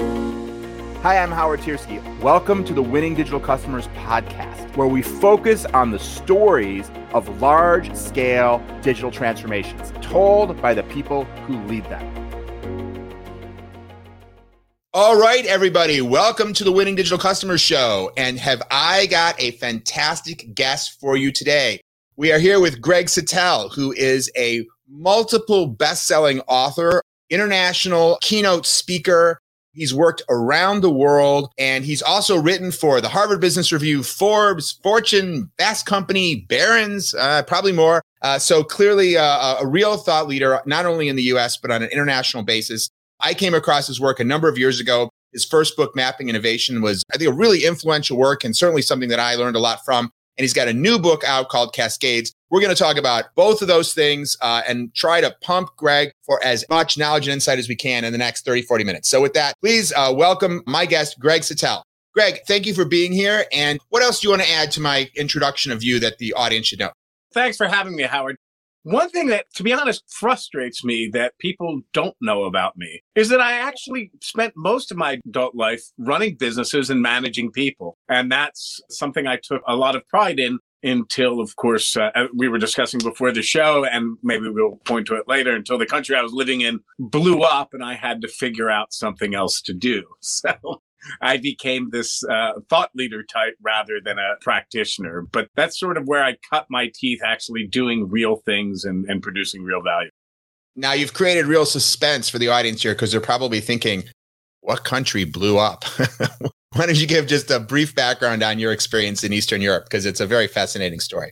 Hi, I'm Howard Tiersky. Welcome to the Winning Digital Customers podcast, where we focus on the stories of large scale digital transformations told by the people who lead them. All right, everybody, welcome to the Winning Digital Customers Show. And have I got a fantastic guest for you today? We are here with Greg Satell, who is a multiple best selling author, international keynote speaker, He's worked around the world and he's also written for the Harvard Business Review, Forbes, Fortune, Fast Company, Barron's, uh, probably more. Uh, so clearly uh, a real thought leader, not only in the US, but on an international basis. I came across his work a number of years ago. His first book, Mapping Innovation, was, I think, a really influential work and certainly something that I learned a lot from. And he's got a new book out called Cascades. We're going to talk about both of those things uh, and try to pump Greg for as much knowledge and insight as we can in the next 30, 40 minutes. So, with that, please uh, welcome my guest, Greg Satell. Greg, thank you for being here. And what else do you want to add to my introduction of you that the audience should know? Thanks for having me, Howard. One thing that, to be honest, frustrates me that people don't know about me is that I actually spent most of my adult life running businesses and managing people. And that's something I took a lot of pride in until, of course, uh, uh, we were discussing before the show, and maybe we'll point to it later, until the country I was living in blew up and I had to figure out something else to do. So I became this uh, thought leader type rather than a practitioner. But that's sort of where I cut my teeth actually doing real things and, and producing real value. Now, you've created real suspense for the audience here because they're probably thinking, what country blew up? Why don't you give just a brief background on your experience in Eastern Europe? Because it's a very fascinating story.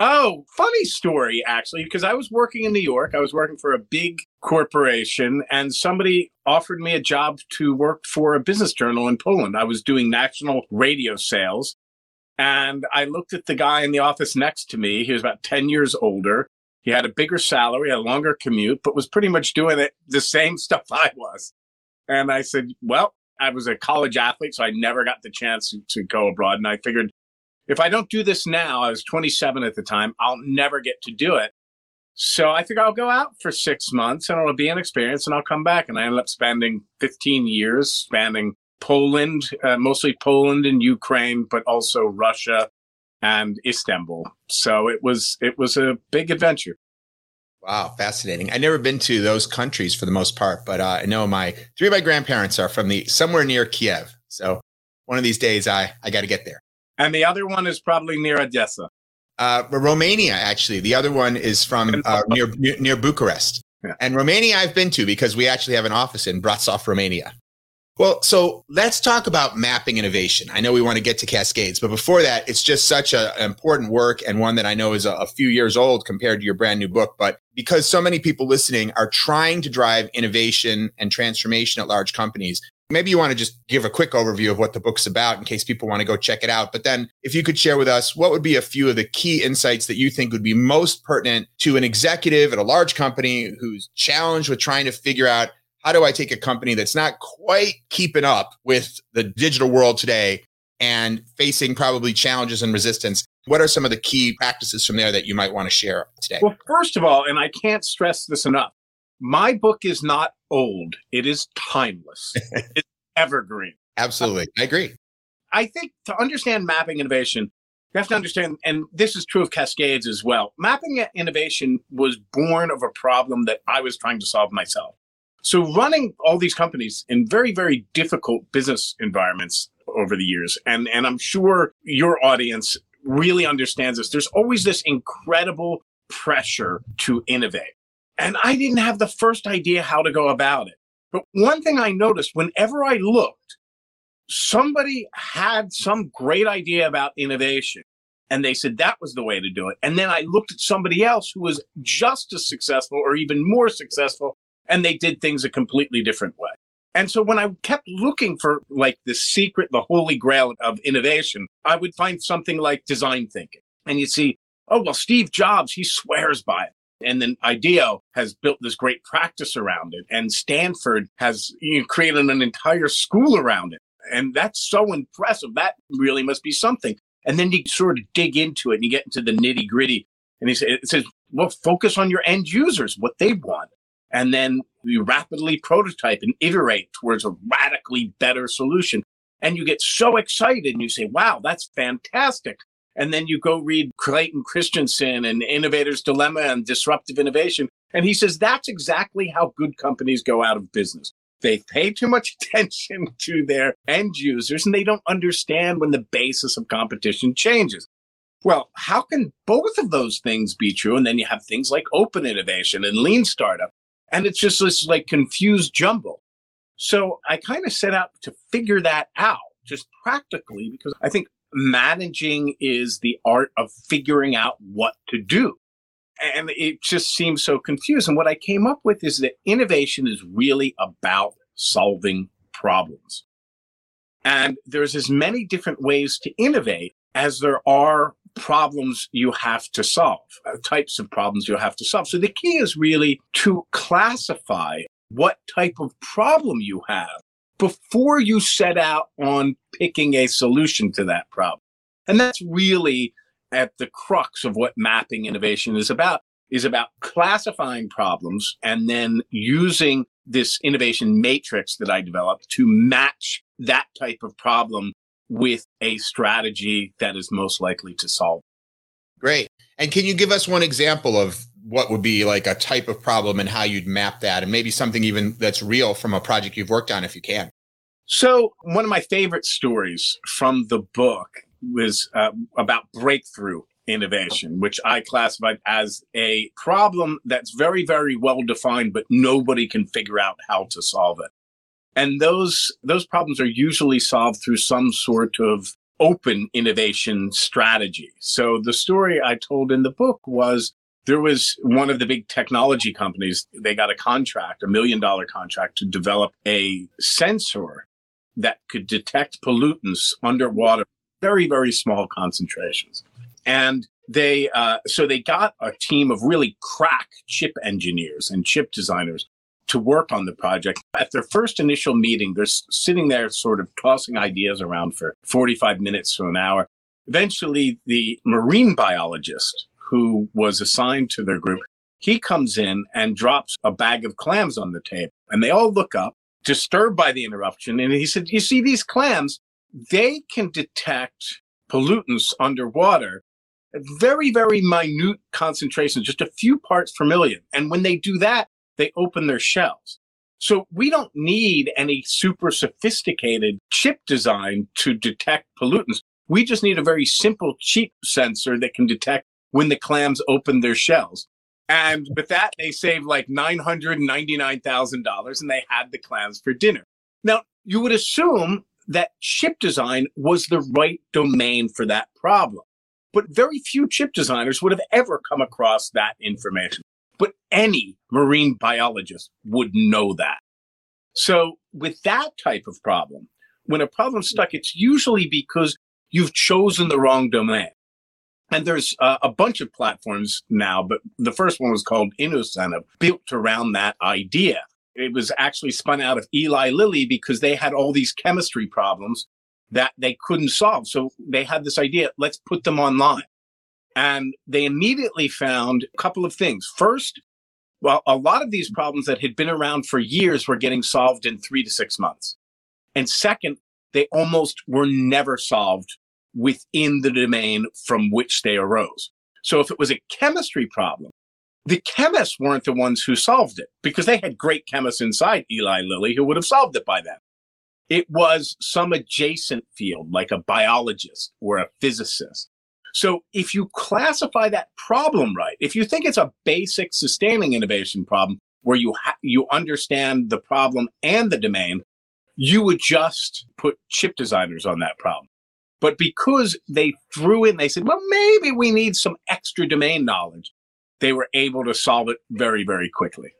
Oh, funny story, actually, because I was working in New York. I was working for a big corporation, and somebody offered me a job to work for a business journal in Poland. I was doing national radio sales. And I looked at the guy in the office next to me. He was about 10 years older. He had a bigger salary, a longer commute, but was pretty much doing it the same stuff I was. And I said, Well, I was a college athlete, so I never got the chance to, to go abroad. And I figured if I don't do this now, I was 27 at the time, I'll never get to do it. So I figure I'll go out for six months and it'll be an experience and I'll come back. And I ended up spending 15 years spanning Poland, uh, mostly Poland and Ukraine, but also Russia and Istanbul. So it was, it was a big adventure. Wow, fascinating. I've never been to those countries for the most part, but uh, I know my three of my grandparents are from the somewhere near Kiev. So one of these days, I I got to get there. And the other one is probably near Odessa. Uh, Romania, actually. The other one is from uh, near, near, near Bucharest. Yeah. And Romania, I've been to because we actually have an office in Brasov, Romania. Well, so let's talk about mapping innovation. I know we want to get to Cascades, but before that, it's just such an important work and one that I know is a, a, few years old compared to your brand new book. But because so many people listening are trying to drive innovation and transformation at large companies, maybe you want to just give a quick overview of what the book's about in case people want to go check it out. But then if you could share with us, what would be a few of the key insights that you think would be most pertinent to an executive at a large company who's challenged with trying to figure out how do I take a company that's not quite keeping up with the digital world today and facing probably challenges and resistance? What are some of the key practices from there that you might want to share today? Well, first of all, and I can't stress this enough, my book is not old, it is timeless, it's evergreen. Absolutely. I agree. I think to understand mapping innovation, you have to understand, and this is true of Cascades as well. Mapping innovation was born of a problem that I was trying to solve myself. So running all these companies in very, very difficult business environments over the years, and, and I'm sure your audience really understands this. There's always this incredible pressure to innovate. And I didn't have the first idea how to go about it. But one thing I noticed whenever I looked, somebody had some great idea about innovation. And they said that was the way to do it. And then I looked at somebody else who was just as successful or even more successful and they did things a completely different way. And so when I kept looking for like the secret, the holy grail of innovation, I would find something like design thinking. And you see, oh, well, Steve Jobs, he swears by it. And then IDEO has built this great practice around it. And Stanford has you know, created an entire school around it. And that's so impressive. That really must be something. And then you sort of dig into it and you get into the nitty gritty. And he says, says, well, focus on your end users, what they want. And then You rapidly prototype and iterate towards a radically better solution. And you get so excited and you say, wow, that's fantastic. And then you go read Clayton Christensen and Innovator's Dilemma and Disruptive Innovation. And he says that's exactly how good companies go out of business. They pay too much attention to their end users and they don't understand when the basis of competition changes. Well, how can both of those things be true? And then you have things like open innovation and lean startup. And it's just this like confused jumble. So I kind of set out to figure that out just practically because I think managing is the art of figuring out what to do. And it just seems so confused. And what I came up with is that innovation is really about solving problems. And there's as many different ways to innovate as there are problems you have to solve, uh, types of problems you have to solve. So the key is really to classify what type of problem you have before you set out on picking a solution to that problem. And that's really at the crux of what mapping innovation is about is about classifying problems and then using this innovation matrix that I developed to match that type of problem with a strategy that is most likely to solve. Great. And can you give us one example of what would be like a type of problem and how you'd map that and maybe something even that's real from a project you've worked on if you can? So, one of my favorite stories from the book was uh, about breakthrough innovation, which I classified as a problem that's very, very well defined, but nobody can figure out how to solve it. And those, those problems are usually solved through some sort of open innovation strategy. So the story I told in the book was there was one of the big technology companies, they got a contract, a million dollar contract to develop a sensor that could detect pollutants underwater, very, very small concentrations. And they, uh, so they got a team of really crack chip engineers and chip designers to work on the project. At their first initial meeting, they're sitting there sort of tossing ideas around for 45 minutes to an hour. Eventually, the marine biologist who was assigned to their group, he comes in and drops a bag of clams on the table. And they all look up, disturbed by the interruption. And he said, You see, these clams, they can detect pollutants underwater at very, very minute concentrations, just a few parts per million. And when they do that, they open their shells. So we don't need any super sophisticated chip design to detect pollutants. We just need a very simple, cheap sensor that can detect when the clams open their shells. And with that, they saved like $999,000 and they had the clams for dinner. Now, you would assume that chip design was the right domain for that problem. But very few chip designers would have ever come across that information. But any marine biologist would know that. So with that type of problem, when a problem's stuck, it's usually because you've chosen the wrong domain. And there's uh, a bunch of platforms now, but the first one was called InnoCentive, built around that idea. It was actually spun out of Eli Lilly because they had all these chemistry problems that they couldn't solve. So they had this idea, let's put them online. And they immediately found a couple of things. First, well, a lot of these problems that had been around for years were getting solved in three to six months. And second, they almost were never solved within the domain from which they arose. So if it was a chemistry problem, the chemists weren't the ones who solved it because they had great chemists inside Eli Lilly who would have solved it by then. It was some adjacent field like a biologist or a physicist. So if you classify that problem right, if you think it's a basic sustaining innovation problem where you ha- you understand the problem and the domain, you would just put chip designers on that problem. But because they threw in, they said, well, maybe we need some extra domain knowledge. They were able to solve it very, very quickly.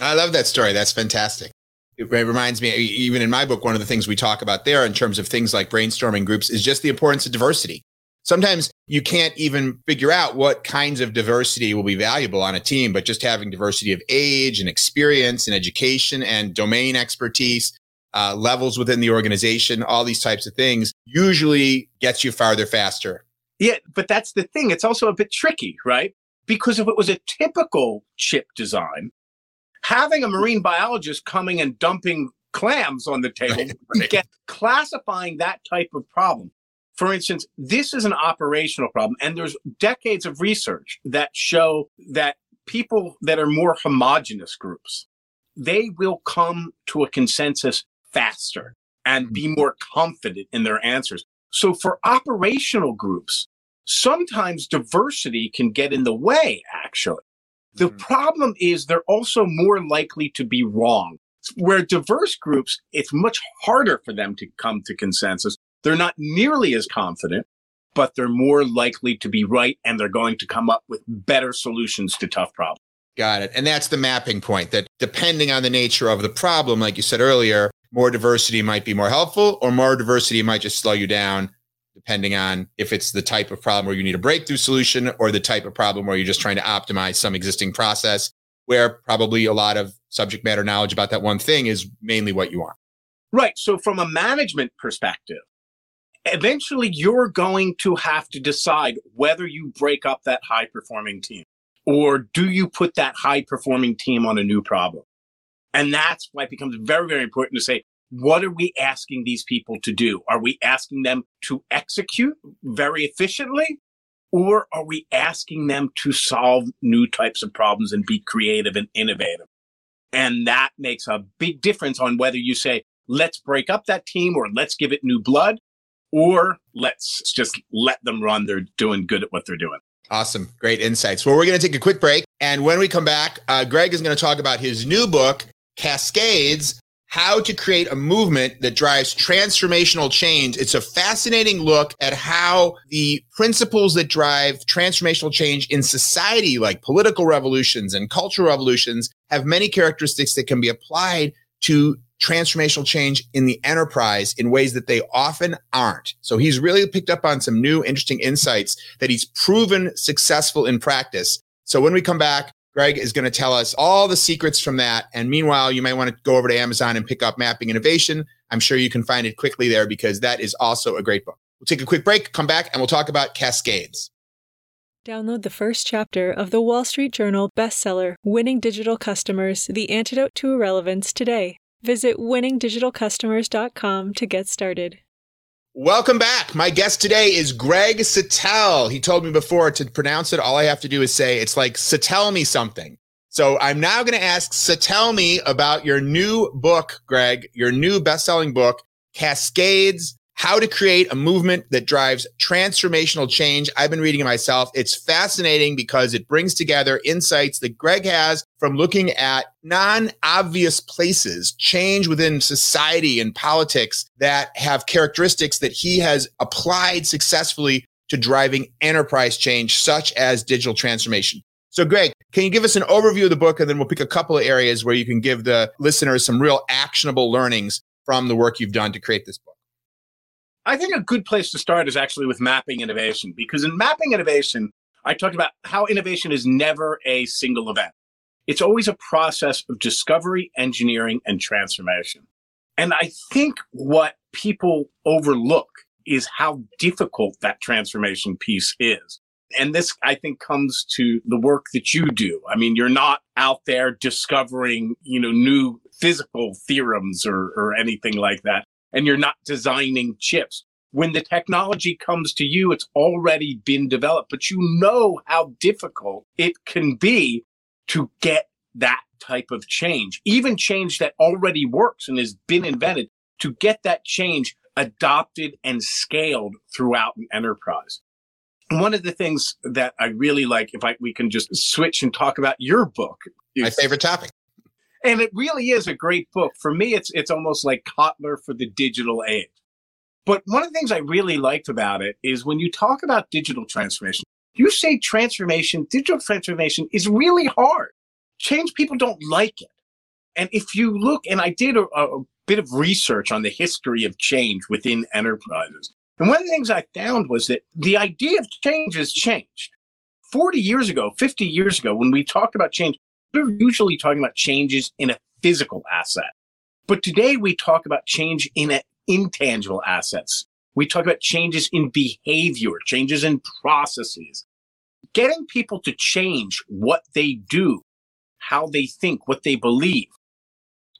I love that story. That's fantastic. It reminds me, even in my book, one of the things we talk about there in terms of things like brainstorming groups is just the importance of diversity. Sometimes you can't even figure out what kinds of diversity will be valuable on a team, but just having diversity of age and experience and education and domain expertise uh, levels within the organization, all these types of things usually gets you farther faster. Yeah, but that's the thing. It's also a bit tricky, right? Because if it was a typical chip design, having a marine biologist coming and dumping clams on the table, right, right. Get, classifying that type of problem. For instance, this is an operational problem, and there's decades of research that show that people that are more homogenous groups, they will come to a consensus faster and be mm-hmm. more confident in their answers. So for operational groups, sometimes diversity can get in the way, actually. The mm-hmm. problem is they're also more likely to be wrong. Where diverse groups, it's much harder for them to come to consensus. They're not nearly as confident, but they're more likely to be right and they're going to come up with better solutions to tough problems. Got it. And that's the mapping point that depending on the nature of the problem, like you said earlier, more diversity might be more helpful or more diversity might just slow you down depending on if it's the type of problem where you need a breakthrough solution or the type of problem where you're just trying to optimize some existing process where probably a lot of subject matter knowledge about that one thing is mainly what you want. Right. So from a management perspective, eventually you're going to have to decide whether you break up that high performing team or do you put that high performing team on a new problem? And that's why it becomes very, very important to say, what are we asking these people to do? Are we asking them to execute very efficiently? Or are we asking them to solve new types of problems and be creative and innovative? And that makes a big difference on whether you say, let's break up that team or let's give it new blood or let's just let them run. They're doing good at what they're doing. Awesome. Great insights. Well, we're going to take a quick break. And when we come back, uh, Greg is going to talk about his new book, Cascades How to Create a Movement That Drives Transformational Change. It's a fascinating look at how the principles that drive transformational change in society, like political revolutions and cultural revolutions, have many characteristics that can be applied to transformational change in the enterprise in ways that they often aren't. So he's really picked up on some new interesting insights that he's proven successful in practice. So when we come back, Greg is going to tell us all the secrets from that. And meanwhile, you might want to go over to Amazon and pick up Mapping Innovation. I'm sure you can find it quickly there because that is also a great book. We'll take a quick break, come back, and we'll talk about cascades. Download the first chapter of the Wall Street Journal bestseller, Winning Digital Customers The Antidote to Irrelevance today Visit winningdigitalcustomers.com to get started. Welcome back. My guest today is Greg Satell. He told me before to pronounce it, all I have to do is say it's like Satell me something. So I'm now going to ask Satell me about your new book, Greg, your new best-selling book, Cascades how to create a movement that drives transformational change. I've been reading it myself. It's fascinating because it brings together insights that Greg has from looking at non obvious places, change within society and politics that have characteristics that he has applied successfully to driving enterprise change, such as digital transformation. So, Greg, can you give us an overview of the book and then we'll pick a couple of areas where you can give the listeners some real actionable learnings from the work you've done to create this? I think a good place to start is actually with mapping innovation, because in mapping innovation, I talked about how innovation is never a single event. It's always a process of discovery, engineering, and transformation. And I think what people overlook is how difficult that transformation piece is. And this, I think, comes to the work that you do. I mean, you're not out there discovering, you know, new physical theorems or, or anything like that and you're not designing chips. When the technology comes to you, it's already been developed, but you know how difficult it can be to get that type of change, even change that already works and has been invented to get that change adopted and scaled throughout an enterprise. One of the things that I really like, if I, we can just switch and talk about your book. My favorite topic and it really is a great book. For me, it's it's almost like Kotter for the digital age. But one of the things I really liked about it is when you talk about digital transformation, you say transformation, digital transformation is really hard. Change people don't like it. And if you look, and I did a, a bit of research on the history of change within enterprises. And one of the things I found was that the idea of change has changed. 40 years ago, 50 years ago, when we talked about change, we're usually talking about changes in a physical asset. But today we talk about change in a, intangible assets. We talk about changes in behavior, changes in processes. Getting people to change what they do how they think, what they believe,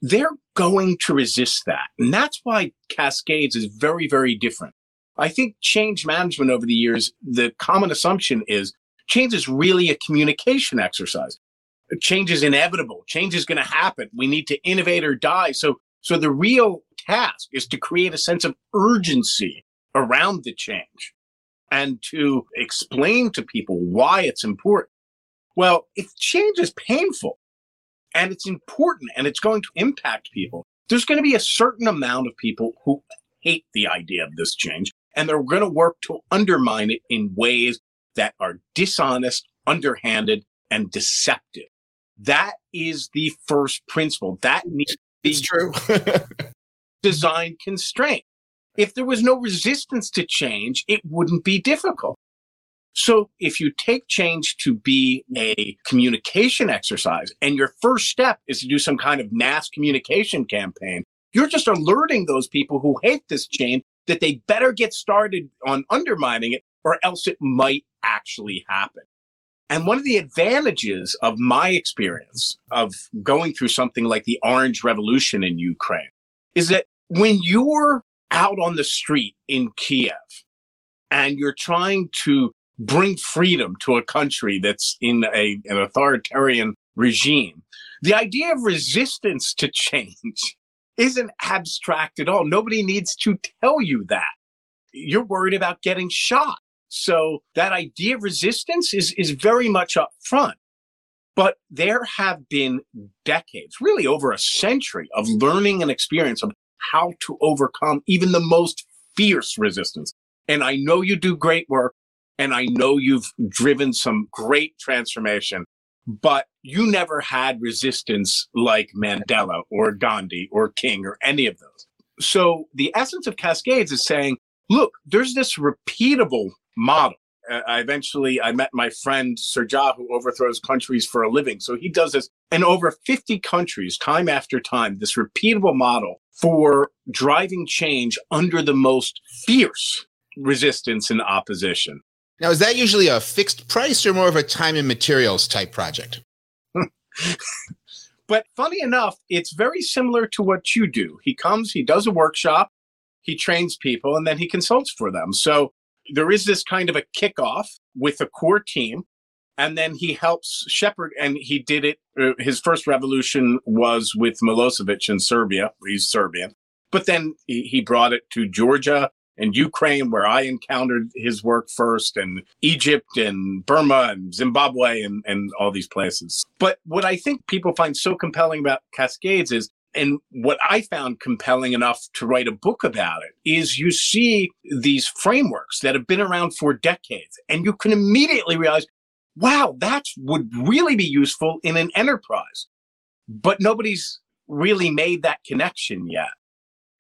they're going to resist that. And that's why Cascades is very, very different. I think change management over the years, the common assumption is change is really a communication exercise. Change is inevitable. Change is going to happen. We need to innovate or die. So, so the real task is to create a sense of urgency around the change and to explain to people why it's important. Well, if change is painful and it's important and it's going to impact people, there's going to be a certain amount of people who hate the idea of this change and they're going to work to undermine it in ways that are dishonest, underhanded, and deceptive. That is the first principle. That needs to be true. design constraint. If there was no resistance to change, it wouldn't be difficult. So if you take change to be a communication exercise and your first step is to do some kind of mass communication campaign, you're just alerting those people who hate this change that they better get started on undermining it or else it might actually happen. And one of the advantages of my experience of going through something like the Orange Revolution in Ukraine is that when you're out on the street in Kiev and you're trying to bring freedom to a country that's in a, an authoritarian regime, the idea of resistance to change isn't abstract at all. Nobody needs to tell you that. You're worried about getting shot. So that idea of resistance is, is very much up front. But there have been decades, really over a century of learning and experience of how to overcome even the most fierce resistance. And I know you do great work and I know you've driven some great transformation, but you never had resistance like Mandela or Gandhi or King or any of those. So the essence of Cascades is saying, look, there's this repeatable model. Uh, I eventually I met my friend Srdja who overthrows countries for a living. So he does this in over 50 countries time after time, this repeatable model for driving change under the most fierce resistance and opposition. Now, is that usually a fixed price or more of a time and materials type project? but funny enough, it's very similar to what you do. He comes, he does a workshop, he trains people, and then he consults for them. So there is this kind of a kickoff with a core team. And then he helps shepherd, and he did it. Uh, his first revolution was with Milosevic in Serbia. He's Serbian. But then he, he brought it to Georgia and Ukraine, where I encountered his work first, and Egypt and Burma and Zimbabwe and, and all these places. But what I think people find so compelling about Cascades is, and what I found compelling enough to write a book about it, is you see these frameworks that have been around for decades, and you can immediately realize, wow, that would really be useful in an enterprise. But nobody's really made that connection yet.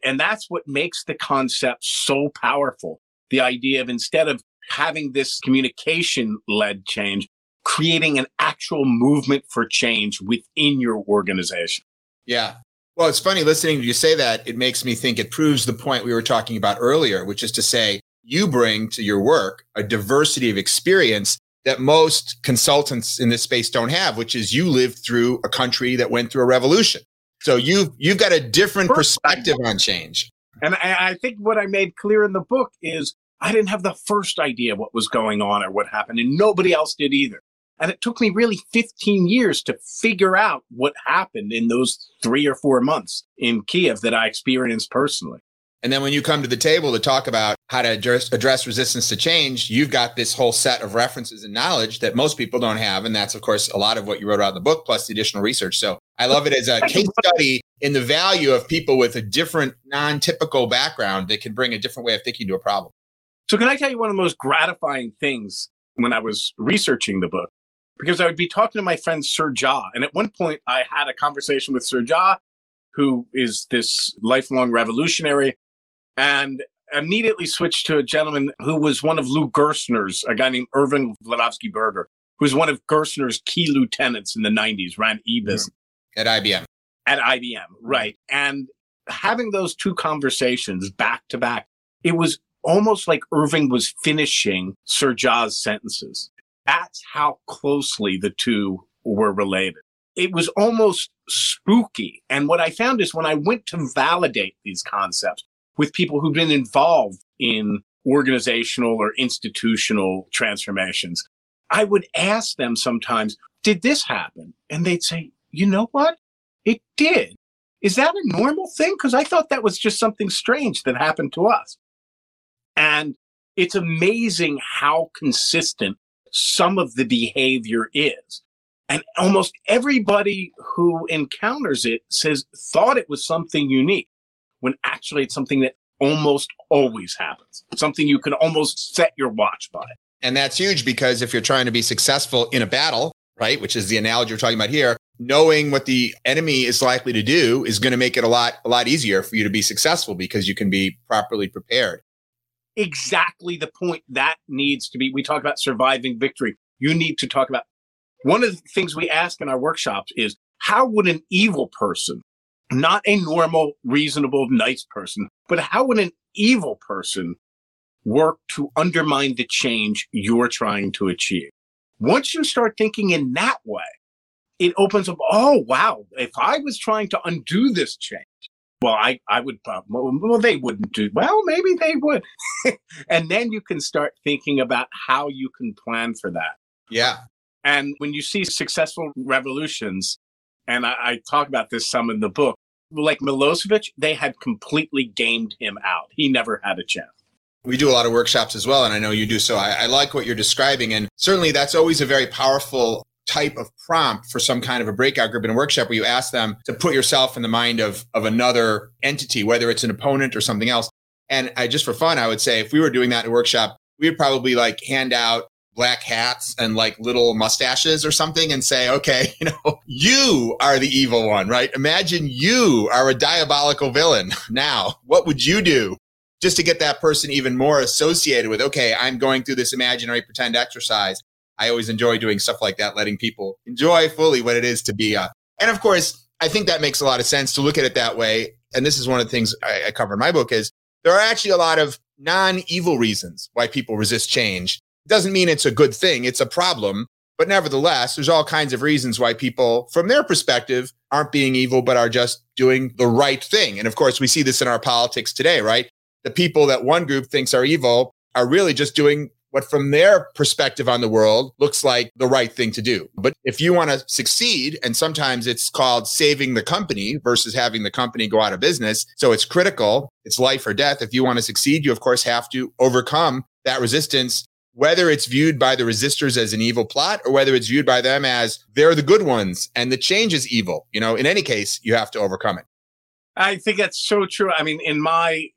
And that's what makes the concept so powerful. The idea of instead of having this communication led change, creating an actual movement for change within your organization. Yeah. Well, it's funny listening to you say that. It makes me think it proves the point we were talking about earlier, which is to say, you bring to your work a diversity of experience that most consultants in this space don't have, which is you lived through a country that went through a revolution. So you've you've got a different perspective on change. And I, I think what I made clear in the book is I didn't have the first idea what was going on or what happened, and nobody else did either. And it took me really 15 years to figure out what happened in those three or four months in Kiev that I experienced personally. And then when you come to the table to talk about how to address, address, resistance to change, you've got this whole set of references and knowledge that most people don't have. And that's, of course, a lot of what you wrote out in the book, plus the additional research. So I love it as a case study in the value of people with a different, non typical background that can bring a different way of thinking to a problem. So, can I tell you one of the most gratifying things when I was researching the book? Because I would be talking to my friend Srdja. And at one point, I had a conversation with Srdja, who is this lifelong revolutionary and immediately switched to a gentleman who was one of Lou Gerstner's, a guy named Erving Vladovsky Berger, who was one of Gerstner's key lieutenants in the 90s, ran eBusiness. Mm-hmm. At IBM. At IBM, right. And having those two conversations back to back, it was almost like Irving was finishing Srdja's sentences. That's how closely the two were related. it was almost spooky. And what I found is when I went to validate these concepts with people who've been involved in organizational or institutional transformations, I would ask them sometimes, did this happen? And they'd say, you know what? It did. Is that a normal thing? Because I thought that was just something strange that happened to us. And it's amazing how consistent some of the behavior is. And almost everybody who encounters it says, thought it was something unique when actually it's something that almost always happens, something you can almost set your watch by. And that's huge because if you're trying to be successful in a battle, right, which is the analogy we're talking about here, knowing what the enemy is likely to do is going to make it a lot a lot easier for you to be successful because you can be properly prepared. Exactly the point that needs to be. We talk about surviving victory. You need to talk about one of the things we ask in our workshops is how would an evil person, not a normal, reasonable, nice person, but how would an evil person work to undermine the change you're trying to achieve. Once you start thinking in that way, it opens up, oh, wow, if I was trying to undo this change, well, I, I would, uh, well, they wouldn't do, well, maybe they would. and then you can start thinking about how you can plan for that. Yeah. And when you see successful revolutions, and I, I talk about this some in the book, like Milosevic, they had completely gamed him out. He never had a chance we do a lot of workshops as well, and I know you do. So I, I, like what you're describing. And certainly that's always a very powerful type of prompt for some kind of a breakout group in a workshop where you ask them to put yourself in the mind of, of another entity, whether it's an opponent or something else. And I just for fun, I would say if we were doing that in a workshop, we would probably like hand out black hats and like little mustaches or something and say, okay, you know, you are the evil one, right? Imagine you are a diabolical villain. Now, what would you do? just to get that person even more associated with, okay, I'm going through this imaginary pretend exercise. I always enjoy doing stuff like that, letting people enjoy fully what it is to be. Uh, and of course, I think that makes a lot of sense to look at it that way. And this is one of the things I, I cover in my book is there are actually a lot of non-evil reasons why people resist change. It doesn't mean it's a good thing. It's a problem. But nevertheless, there's all kinds of reasons why people, from their perspective, aren't being evil, but are just doing the right thing. And of course, we see this in our politics today, right? the people that one group thinks are evil are really just doing what from their perspective on the world looks like the right thing to do. But if you want to succeed, and sometimes it's called saving the company versus having the company go out of business. So it's critical. It's life or death. If you want to succeed, you of course have to overcome that resistance, whether it's viewed by the resistors as an evil plot or whether it's viewed by them as they're the good ones and the change is evil. You know, in any case, you have to overcome it. I think that's so true. I mean, in my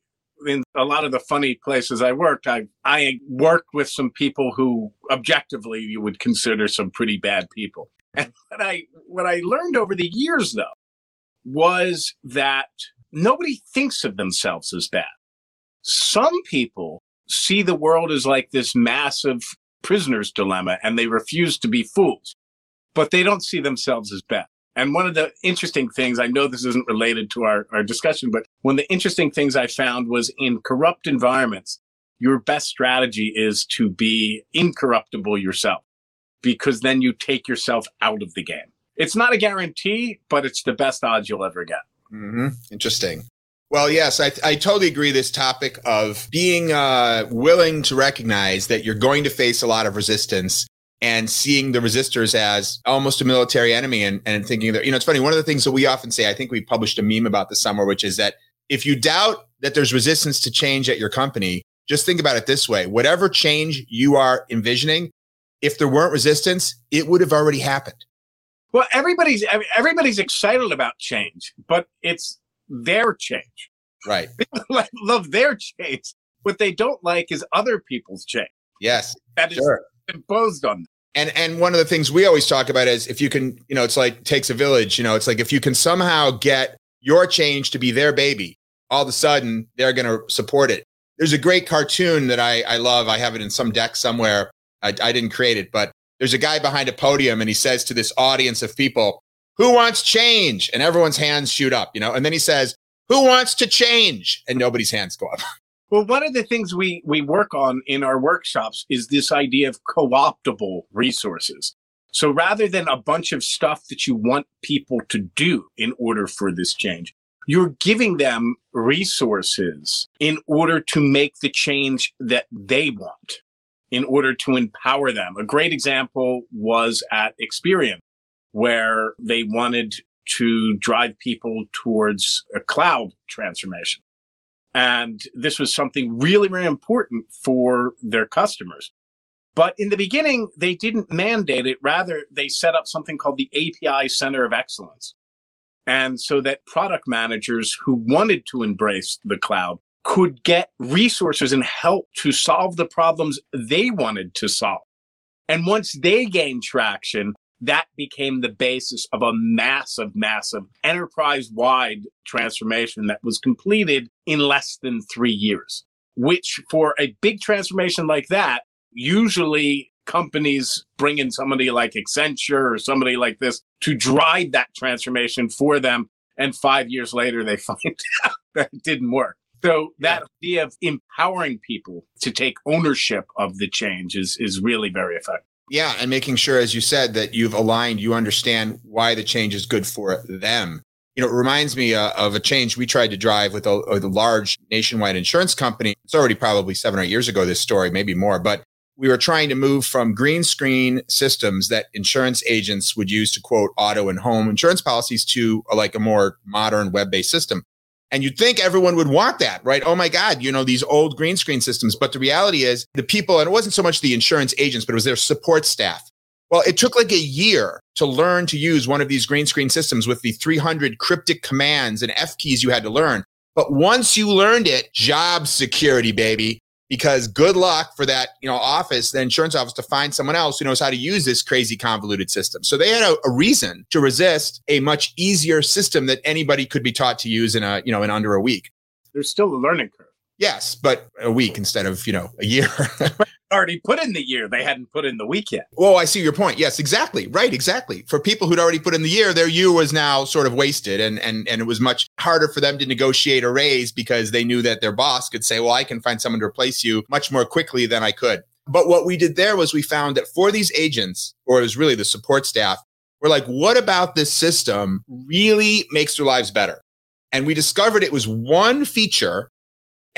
in a lot of the funny places I worked, I I worked with some people who objectively you would consider some pretty bad people. And what I what I learned over the years though was that nobody thinks of themselves as bad. Some people see the world as like this massive prisoner's dilemma and they refuse to be fools, but they don't see themselves as bad. And one of the interesting things, I know this isn't related to our, our discussion, but one of the interesting things I found was in corrupt environments, your best strategy is to be incorruptible yourself because then you take yourself out of the game. It's not a guarantee, but it's the best odds you'll ever get. Mm-hmm. Interesting. Well, yes, I, I totally agree. This topic of being uh, willing to recognize that you're going to face a lot of resistance and seeing the resistors as almost a military enemy and, and thinking that, you know, it's funny. One of the things that we often say, I think we published a meme about this summer, which is that if you doubt that there's resistance to change at your company, just think about it this way. Whatever change you are envisioning, if there weren't resistance, it would have already happened. Well, everybody's everybody's excited about change, but it's their change. Right. love their change. What they don't like is other people's change. Yes. That is sure imposed on them. And and one of the things we always talk about is if you can, you know, it's like takes a village. You know, it's like if you can somehow get your change to be their baby, all of a sudden they're going to support it. There's a great cartoon that I I love. I have it in some deck somewhere. I, I didn't create it, but there's a guy behind a podium and he says to this audience of people, "Who wants change?" And everyone's hands shoot up, you know. And then he says, "Who wants to change?" And nobody's hands go up. Well, one of the things we, we work on in our workshops is this idea of co optable resources. So rather than a bunch of stuff that you want people to do in order for this change, you're giving them resources in order to make the change that they want, in order to empower them. A great example was at Experian, where they wanted to drive people towards a cloud transformation. And this was something really, really important for their customers. But in the beginning, they didn't mandate it. Rather, they set up something called the API Center of Excellence. And so that product managers who wanted to embrace the cloud could get resources and help to solve the problems they wanted to solve. And once they gained traction, that became the basis of a massive, massive enterprise wide transformation that was completed in less than three years, which for a big transformation like that, usually companies bring in somebody like Accenture or somebody like this to drive that transformation for them. And five years later, they find out that it didn't work. So that idea of empowering people to take ownership of the change is, is really very effective. Yeah. And making sure, as you said, that you've aligned, you understand why the change is good for them. You know, it reminds me uh, of a change we tried to drive with a, a large nationwide insurance company. It's already probably seven or eight years ago, this story, maybe more, but we were trying to move from green screen systems that insurance agents would use to quote auto and home insurance policies to a, like a more modern web based system. And you'd think everyone would want that, right? Oh my God, you know, these old green screen systems. But the reality is the people, and it wasn't so much the insurance agents, but it was their support staff. Well, it took like a year to learn to use one of these green screen systems with the 300 cryptic commands and F keys you had to learn. But once you learned it, job security, baby. Because good luck for that you know office the insurance office to find someone else who knows how to use this crazy convoluted system. So they had a, a, reason to resist a much easier system that anybody could be taught to use in a you know in under a week. There's still a learning curve. Yes but a week instead of you know a year already put in the year. They hadn't put in the week yet. Oh, I see your point. Yes, exactly. Right, exactly. For people who'd already put in the year, their year was now sort of wasted and and and it was much harder for them to negotiate a raise because they knew that their boss could say, "Well, I can find someone to replace you much more quickly than I could." But what we did there was we found that for these agents, or it was really the support staff, we're like, what about this system really makes their lives better? And we discovered it was one feature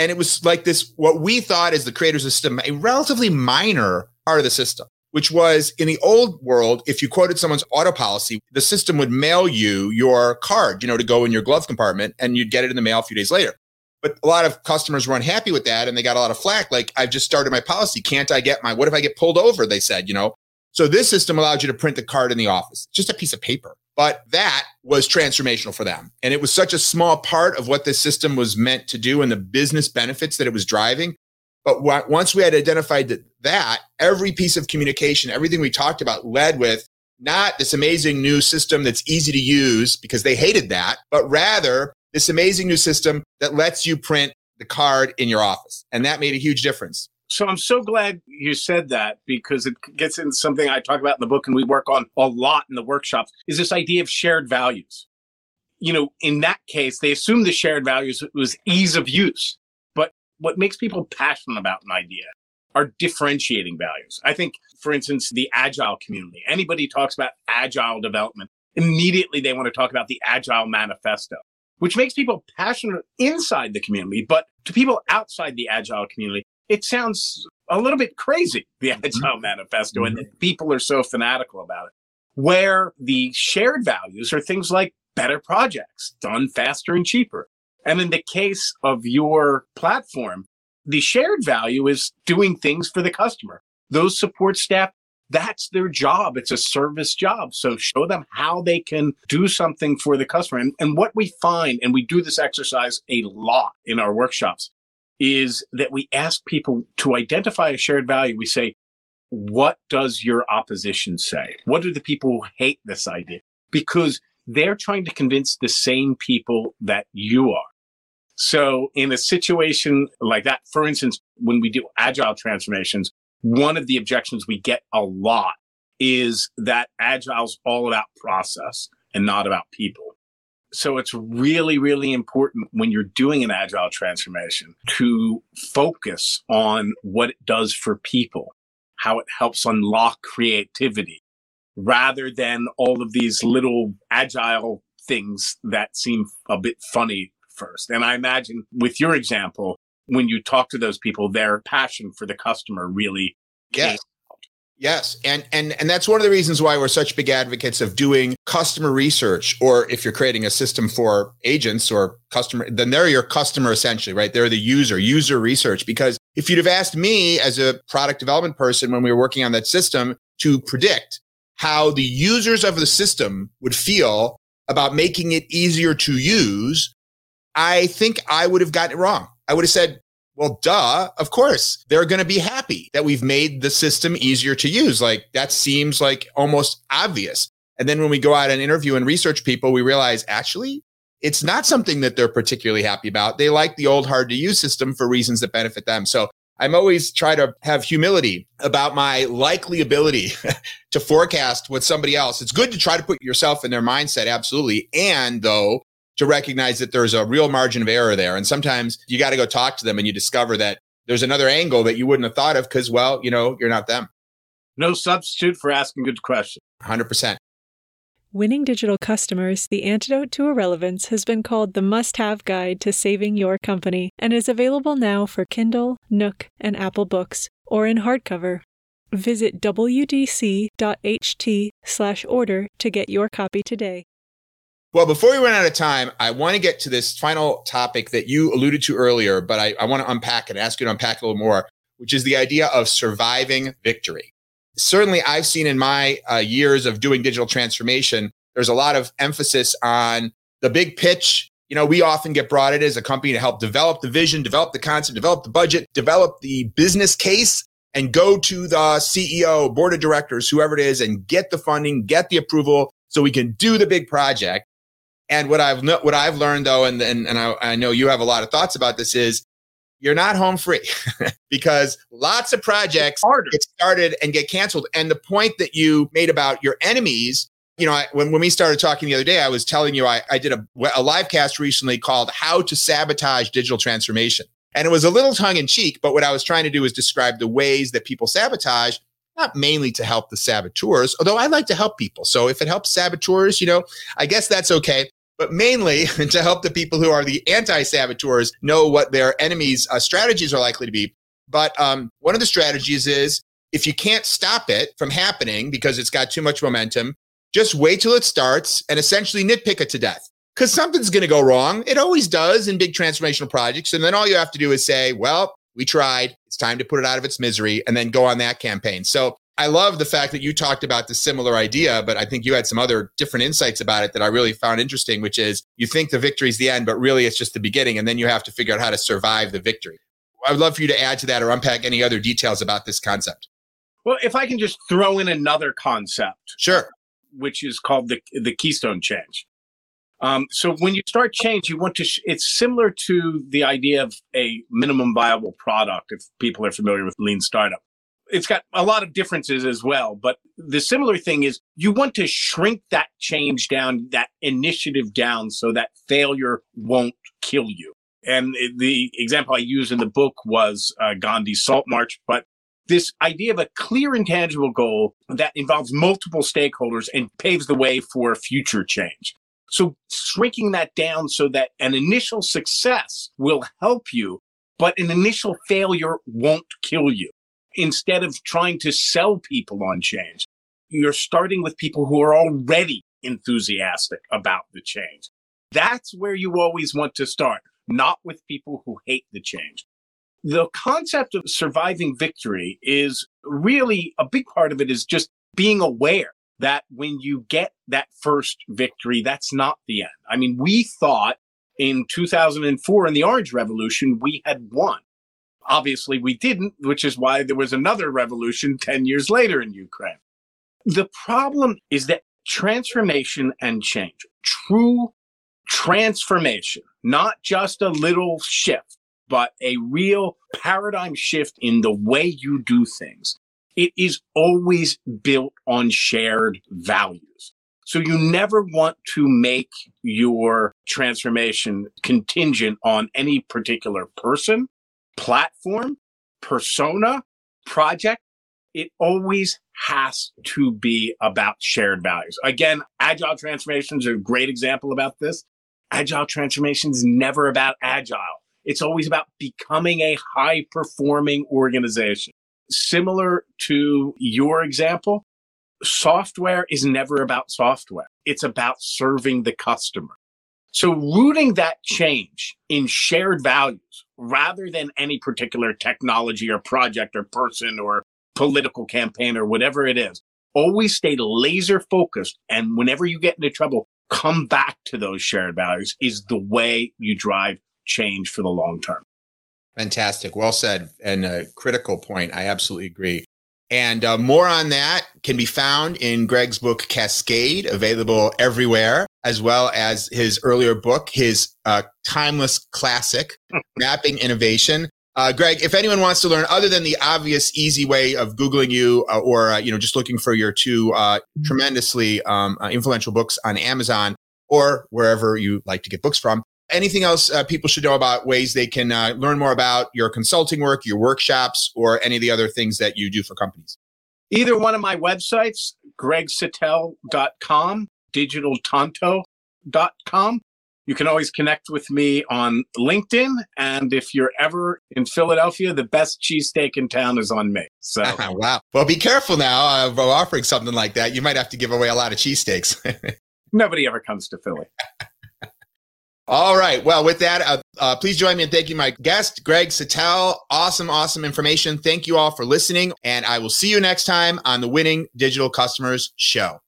and it was like this, what we thought as the creators system, a relatively minor part of the system, which was in the old world, if you quoted someone's auto policy, the system would mail you your card, you know, to go in your glove compartment and you'd get it in the mail a few days later. But a lot of customers were unhappy with that and they got a lot of flack. Like, I've just started my policy. Can't I get my, what if I get pulled over? They said, you know. So this system allowed you to print the card in the office, just a piece of paper. But that was transformational for them. And it was such a small part of what this system was meant to do and the business benefits that it was driving. But once we had identified that, that, every piece of communication, everything we talked about led with not this amazing new system that's easy to use because they hated that, but rather this amazing new system that lets you print the card in your office. And that made a huge difference. So I'm so glad you said that because it gets into something I talk about in the book and we work on a lot in the workshops is this idea of shared values. You know, in that case, they assume the shared values was ease of use. But what makes people passionate about an idea are differentiating values. I think, for instance, the agile community, anybody talks about agile development, immediately they want to talk about the agile manifesto, which makes people passionate inside the community. But to people outside the agile community, it sounds a little bit crazy, the mm-hmm. Agile Manifesto, mm-hmm. and people are so fanatical about it. Where the shared values are things like better projects done faster and cheaper. And in the case of your platform, the shared value is doing things for the customer. Those support staff, that's their job. It's a service job. So show them how they can do something for the customer. And, and what we find, and we do this exercise a lot in our workshops, is that we ask people to identify a shared value. We say, what does your opposition say? What do the people who hate this idea? Because they're trying to convince the same people that you are. So in a situation like that, for instance, when we do agile transformations, one of the objections we get a lot is that agile's all about process and not about people. So it's really, really important when you're doing an agile transformation to focus on what it does for people, how it helps unlock creativity, rather than all of these little agile things that seem a bit funny first. And I imagine with your example, when you talk to those people, their passion for the customer really yes. Yes, and and and that's one of the reasons why we're such big advocates of doing customer research. Or if you're creating a system for agents or customer, then they're your customer essentially, right? They're the user, user research. Because if you'd have asked me as a product development person when we were working on that system to predict how the users of the system would feel about making it easier to use, I think I would have gotten it wrong. I would have said, well, duh, of course, they're going to be happy that we've made the system easier to use. Like that seems like almost obvious. And then when we go out and interview and research people, we realize actually it's not something that they're particularly happy about. They like the old hard to use system for reasons that benefit them. So I'm always try to have humility about my likely ability to forecast what somebody else. It's good to try to put yourself in their mindset. Absolutely. And though to recognize that there's a real margin of error there. And sometimes you got to go talk to them and you discover that there's another angle that you wouldn't have thought of because, well, you know, you're not them. No substitute for asking good questions. 100%. Winning Digital Customers, The Antidote to Irrelevance has been called the must have guide to saving your company and is available now for Kindle, Nook, and Apple Books, or in hardcover. Visit wdc.ht slash order to get your copy today. Well, before we run out of time, I want to get to this final topic that you alluded to earlier, but I, I want to unpack it, ask you to unpack a little more, which is the idea of surviving victory. Certainly, I've seen in my uh, years of doing digital transformation, there's a lot of emphasis on the big pitch. You know, we often get brought in as a company to help develop the vision, develop the concept, develop the budget, develop the business case, and go to the CEO, board of directors, whoever it is, and get the funding, get the approval so we can do the big project. And what I've what I've learned though, and and, and I, I know you have a lot of thoughts about this, is you're not home free because lots of projects get started and get canceled. And the point that you made about your enemies, you know, I, when, when we started talking the other day, I was telling you I, I did a, a live cast recently called How to Sabotage Digital Transformation. And it was a little tongue in cheek, but what I was trying to do is describe the ways that people sabotage, not mainly to help the saboteurs, although I like to help people. So if it helps saboteurs, you know, I guess that's okay but mainly to help the people who are the anti saboteurs know what their enemies' uh, strategies are likely to be. But um, one of the strategies is if you can't stop it from happening because it's got too much momentum, just wait till it starts and essentially nitpick it to death. Because something's going to go wrong. It always does in big transformational projects. And then all you have to do is say, well, we tried. It's time to put it out of its misery and then go on that campaign. So I love the fact that you talked about the similar idea, but I think you had some other different insights about it that I really found interesting, which is you think the victory is the end, but really it's just the beginning. And then you have to figure out how to survive the victory. I would love for you to add to that or unpack any other details about this concept. Well, if I can just throw in another concept. Sure. Which is called the, the keystone change. Um, so when you start change, you want to, sh- it's similar to the idea of a minimum viable product, if people are familiar with lean startup it's got a lot of differences as well. But the similar thing is you want to shrink that change down, that initiative down so that failure won't kill you. And the example I used in the book was uh, Gandhi's Salt March, but this idea of a clear intangible goal that involves multiple stakeholders and paves the way for future change. So shrinking that down so that an initial success will help you, but an initial failure won't kill you instead of trying to sell people on change, you're starting with people who are already enthusiastic about the change. That's where you always want to start, not with people who hate the change. The concept of surviving victory is really a big part of it is just being aware that when you get that first victory, that's not the end. I mean, we thought in 2004 in the Orange Revolution, we had won. Obviously, we didn't, which is why there was another revolution 10 years later in Ukraine. The problem is that transformation and change, true transformation, not just a little shift, but a real paradigm shift in the way you do things, it is always built on shared values. So you never want to make your transformation contingent on any particular person platform, persona, project. it always has to be about shared values. Again, agile transformations are a great example about this. Agile transformation is never about agile. It's always about becoming a high performing organization. Similar to your example, software is never about software. It's about serving the customer. So rooting that change in shared values rather than any particular technology or project or person or political campaign or whatever it is, always stay laser focused. And whenever you get into trouble, come back to those shared values is the way you drive change for the long term. Fantastic. Well said. And a critical point. I absolutely agree. And uh, more on that can be found in Greg's book, Cascade, available everywhere, as well as his earlier book, his uh, timeless classic, Mapping Innovation. Uh, Greg, if anyone wants to learn other than the obvious, easy way of Googling you uh, or, uh, you know, just looking for your two uh, tremendously um, influential books on Amazon or wherever you like to get books from, anything else uh, people should know about ways they can uh, learn more about your consulting work, your workshops, or any of the other things that you do for companies? Either one of my websites, gregsatell.com, digitaltonto.com. You can always connect with me on LinkedIn. And if you're ever in Philadelphia, the best cheesesteak in town is on me. So, wow. Well, be careful now of offering something like that. You might have to give away a lot of cheesesteaks. Nobody ever comes to Philly. All right. Well, with that, uh, uh, please join me in thanking my guest, Greg Satell. Awesome, awesome information. Thank you all for listening. And I will see you next time on the Winning Digital Customers Show.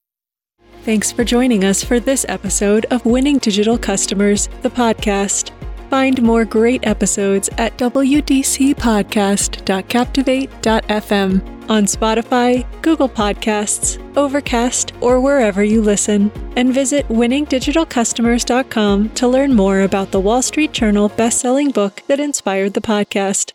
Thanks for joining us for this episode of Winning Digital Customers, the podcast. Find more great episodes at wdcpodcast.captivate.fm on Spotify, Google Podcasts, Overcast, or wherever you listen. And visit winningdigitalcustomers.com to learn more about the Wall Street Journal best-selling book that inspired the podcast.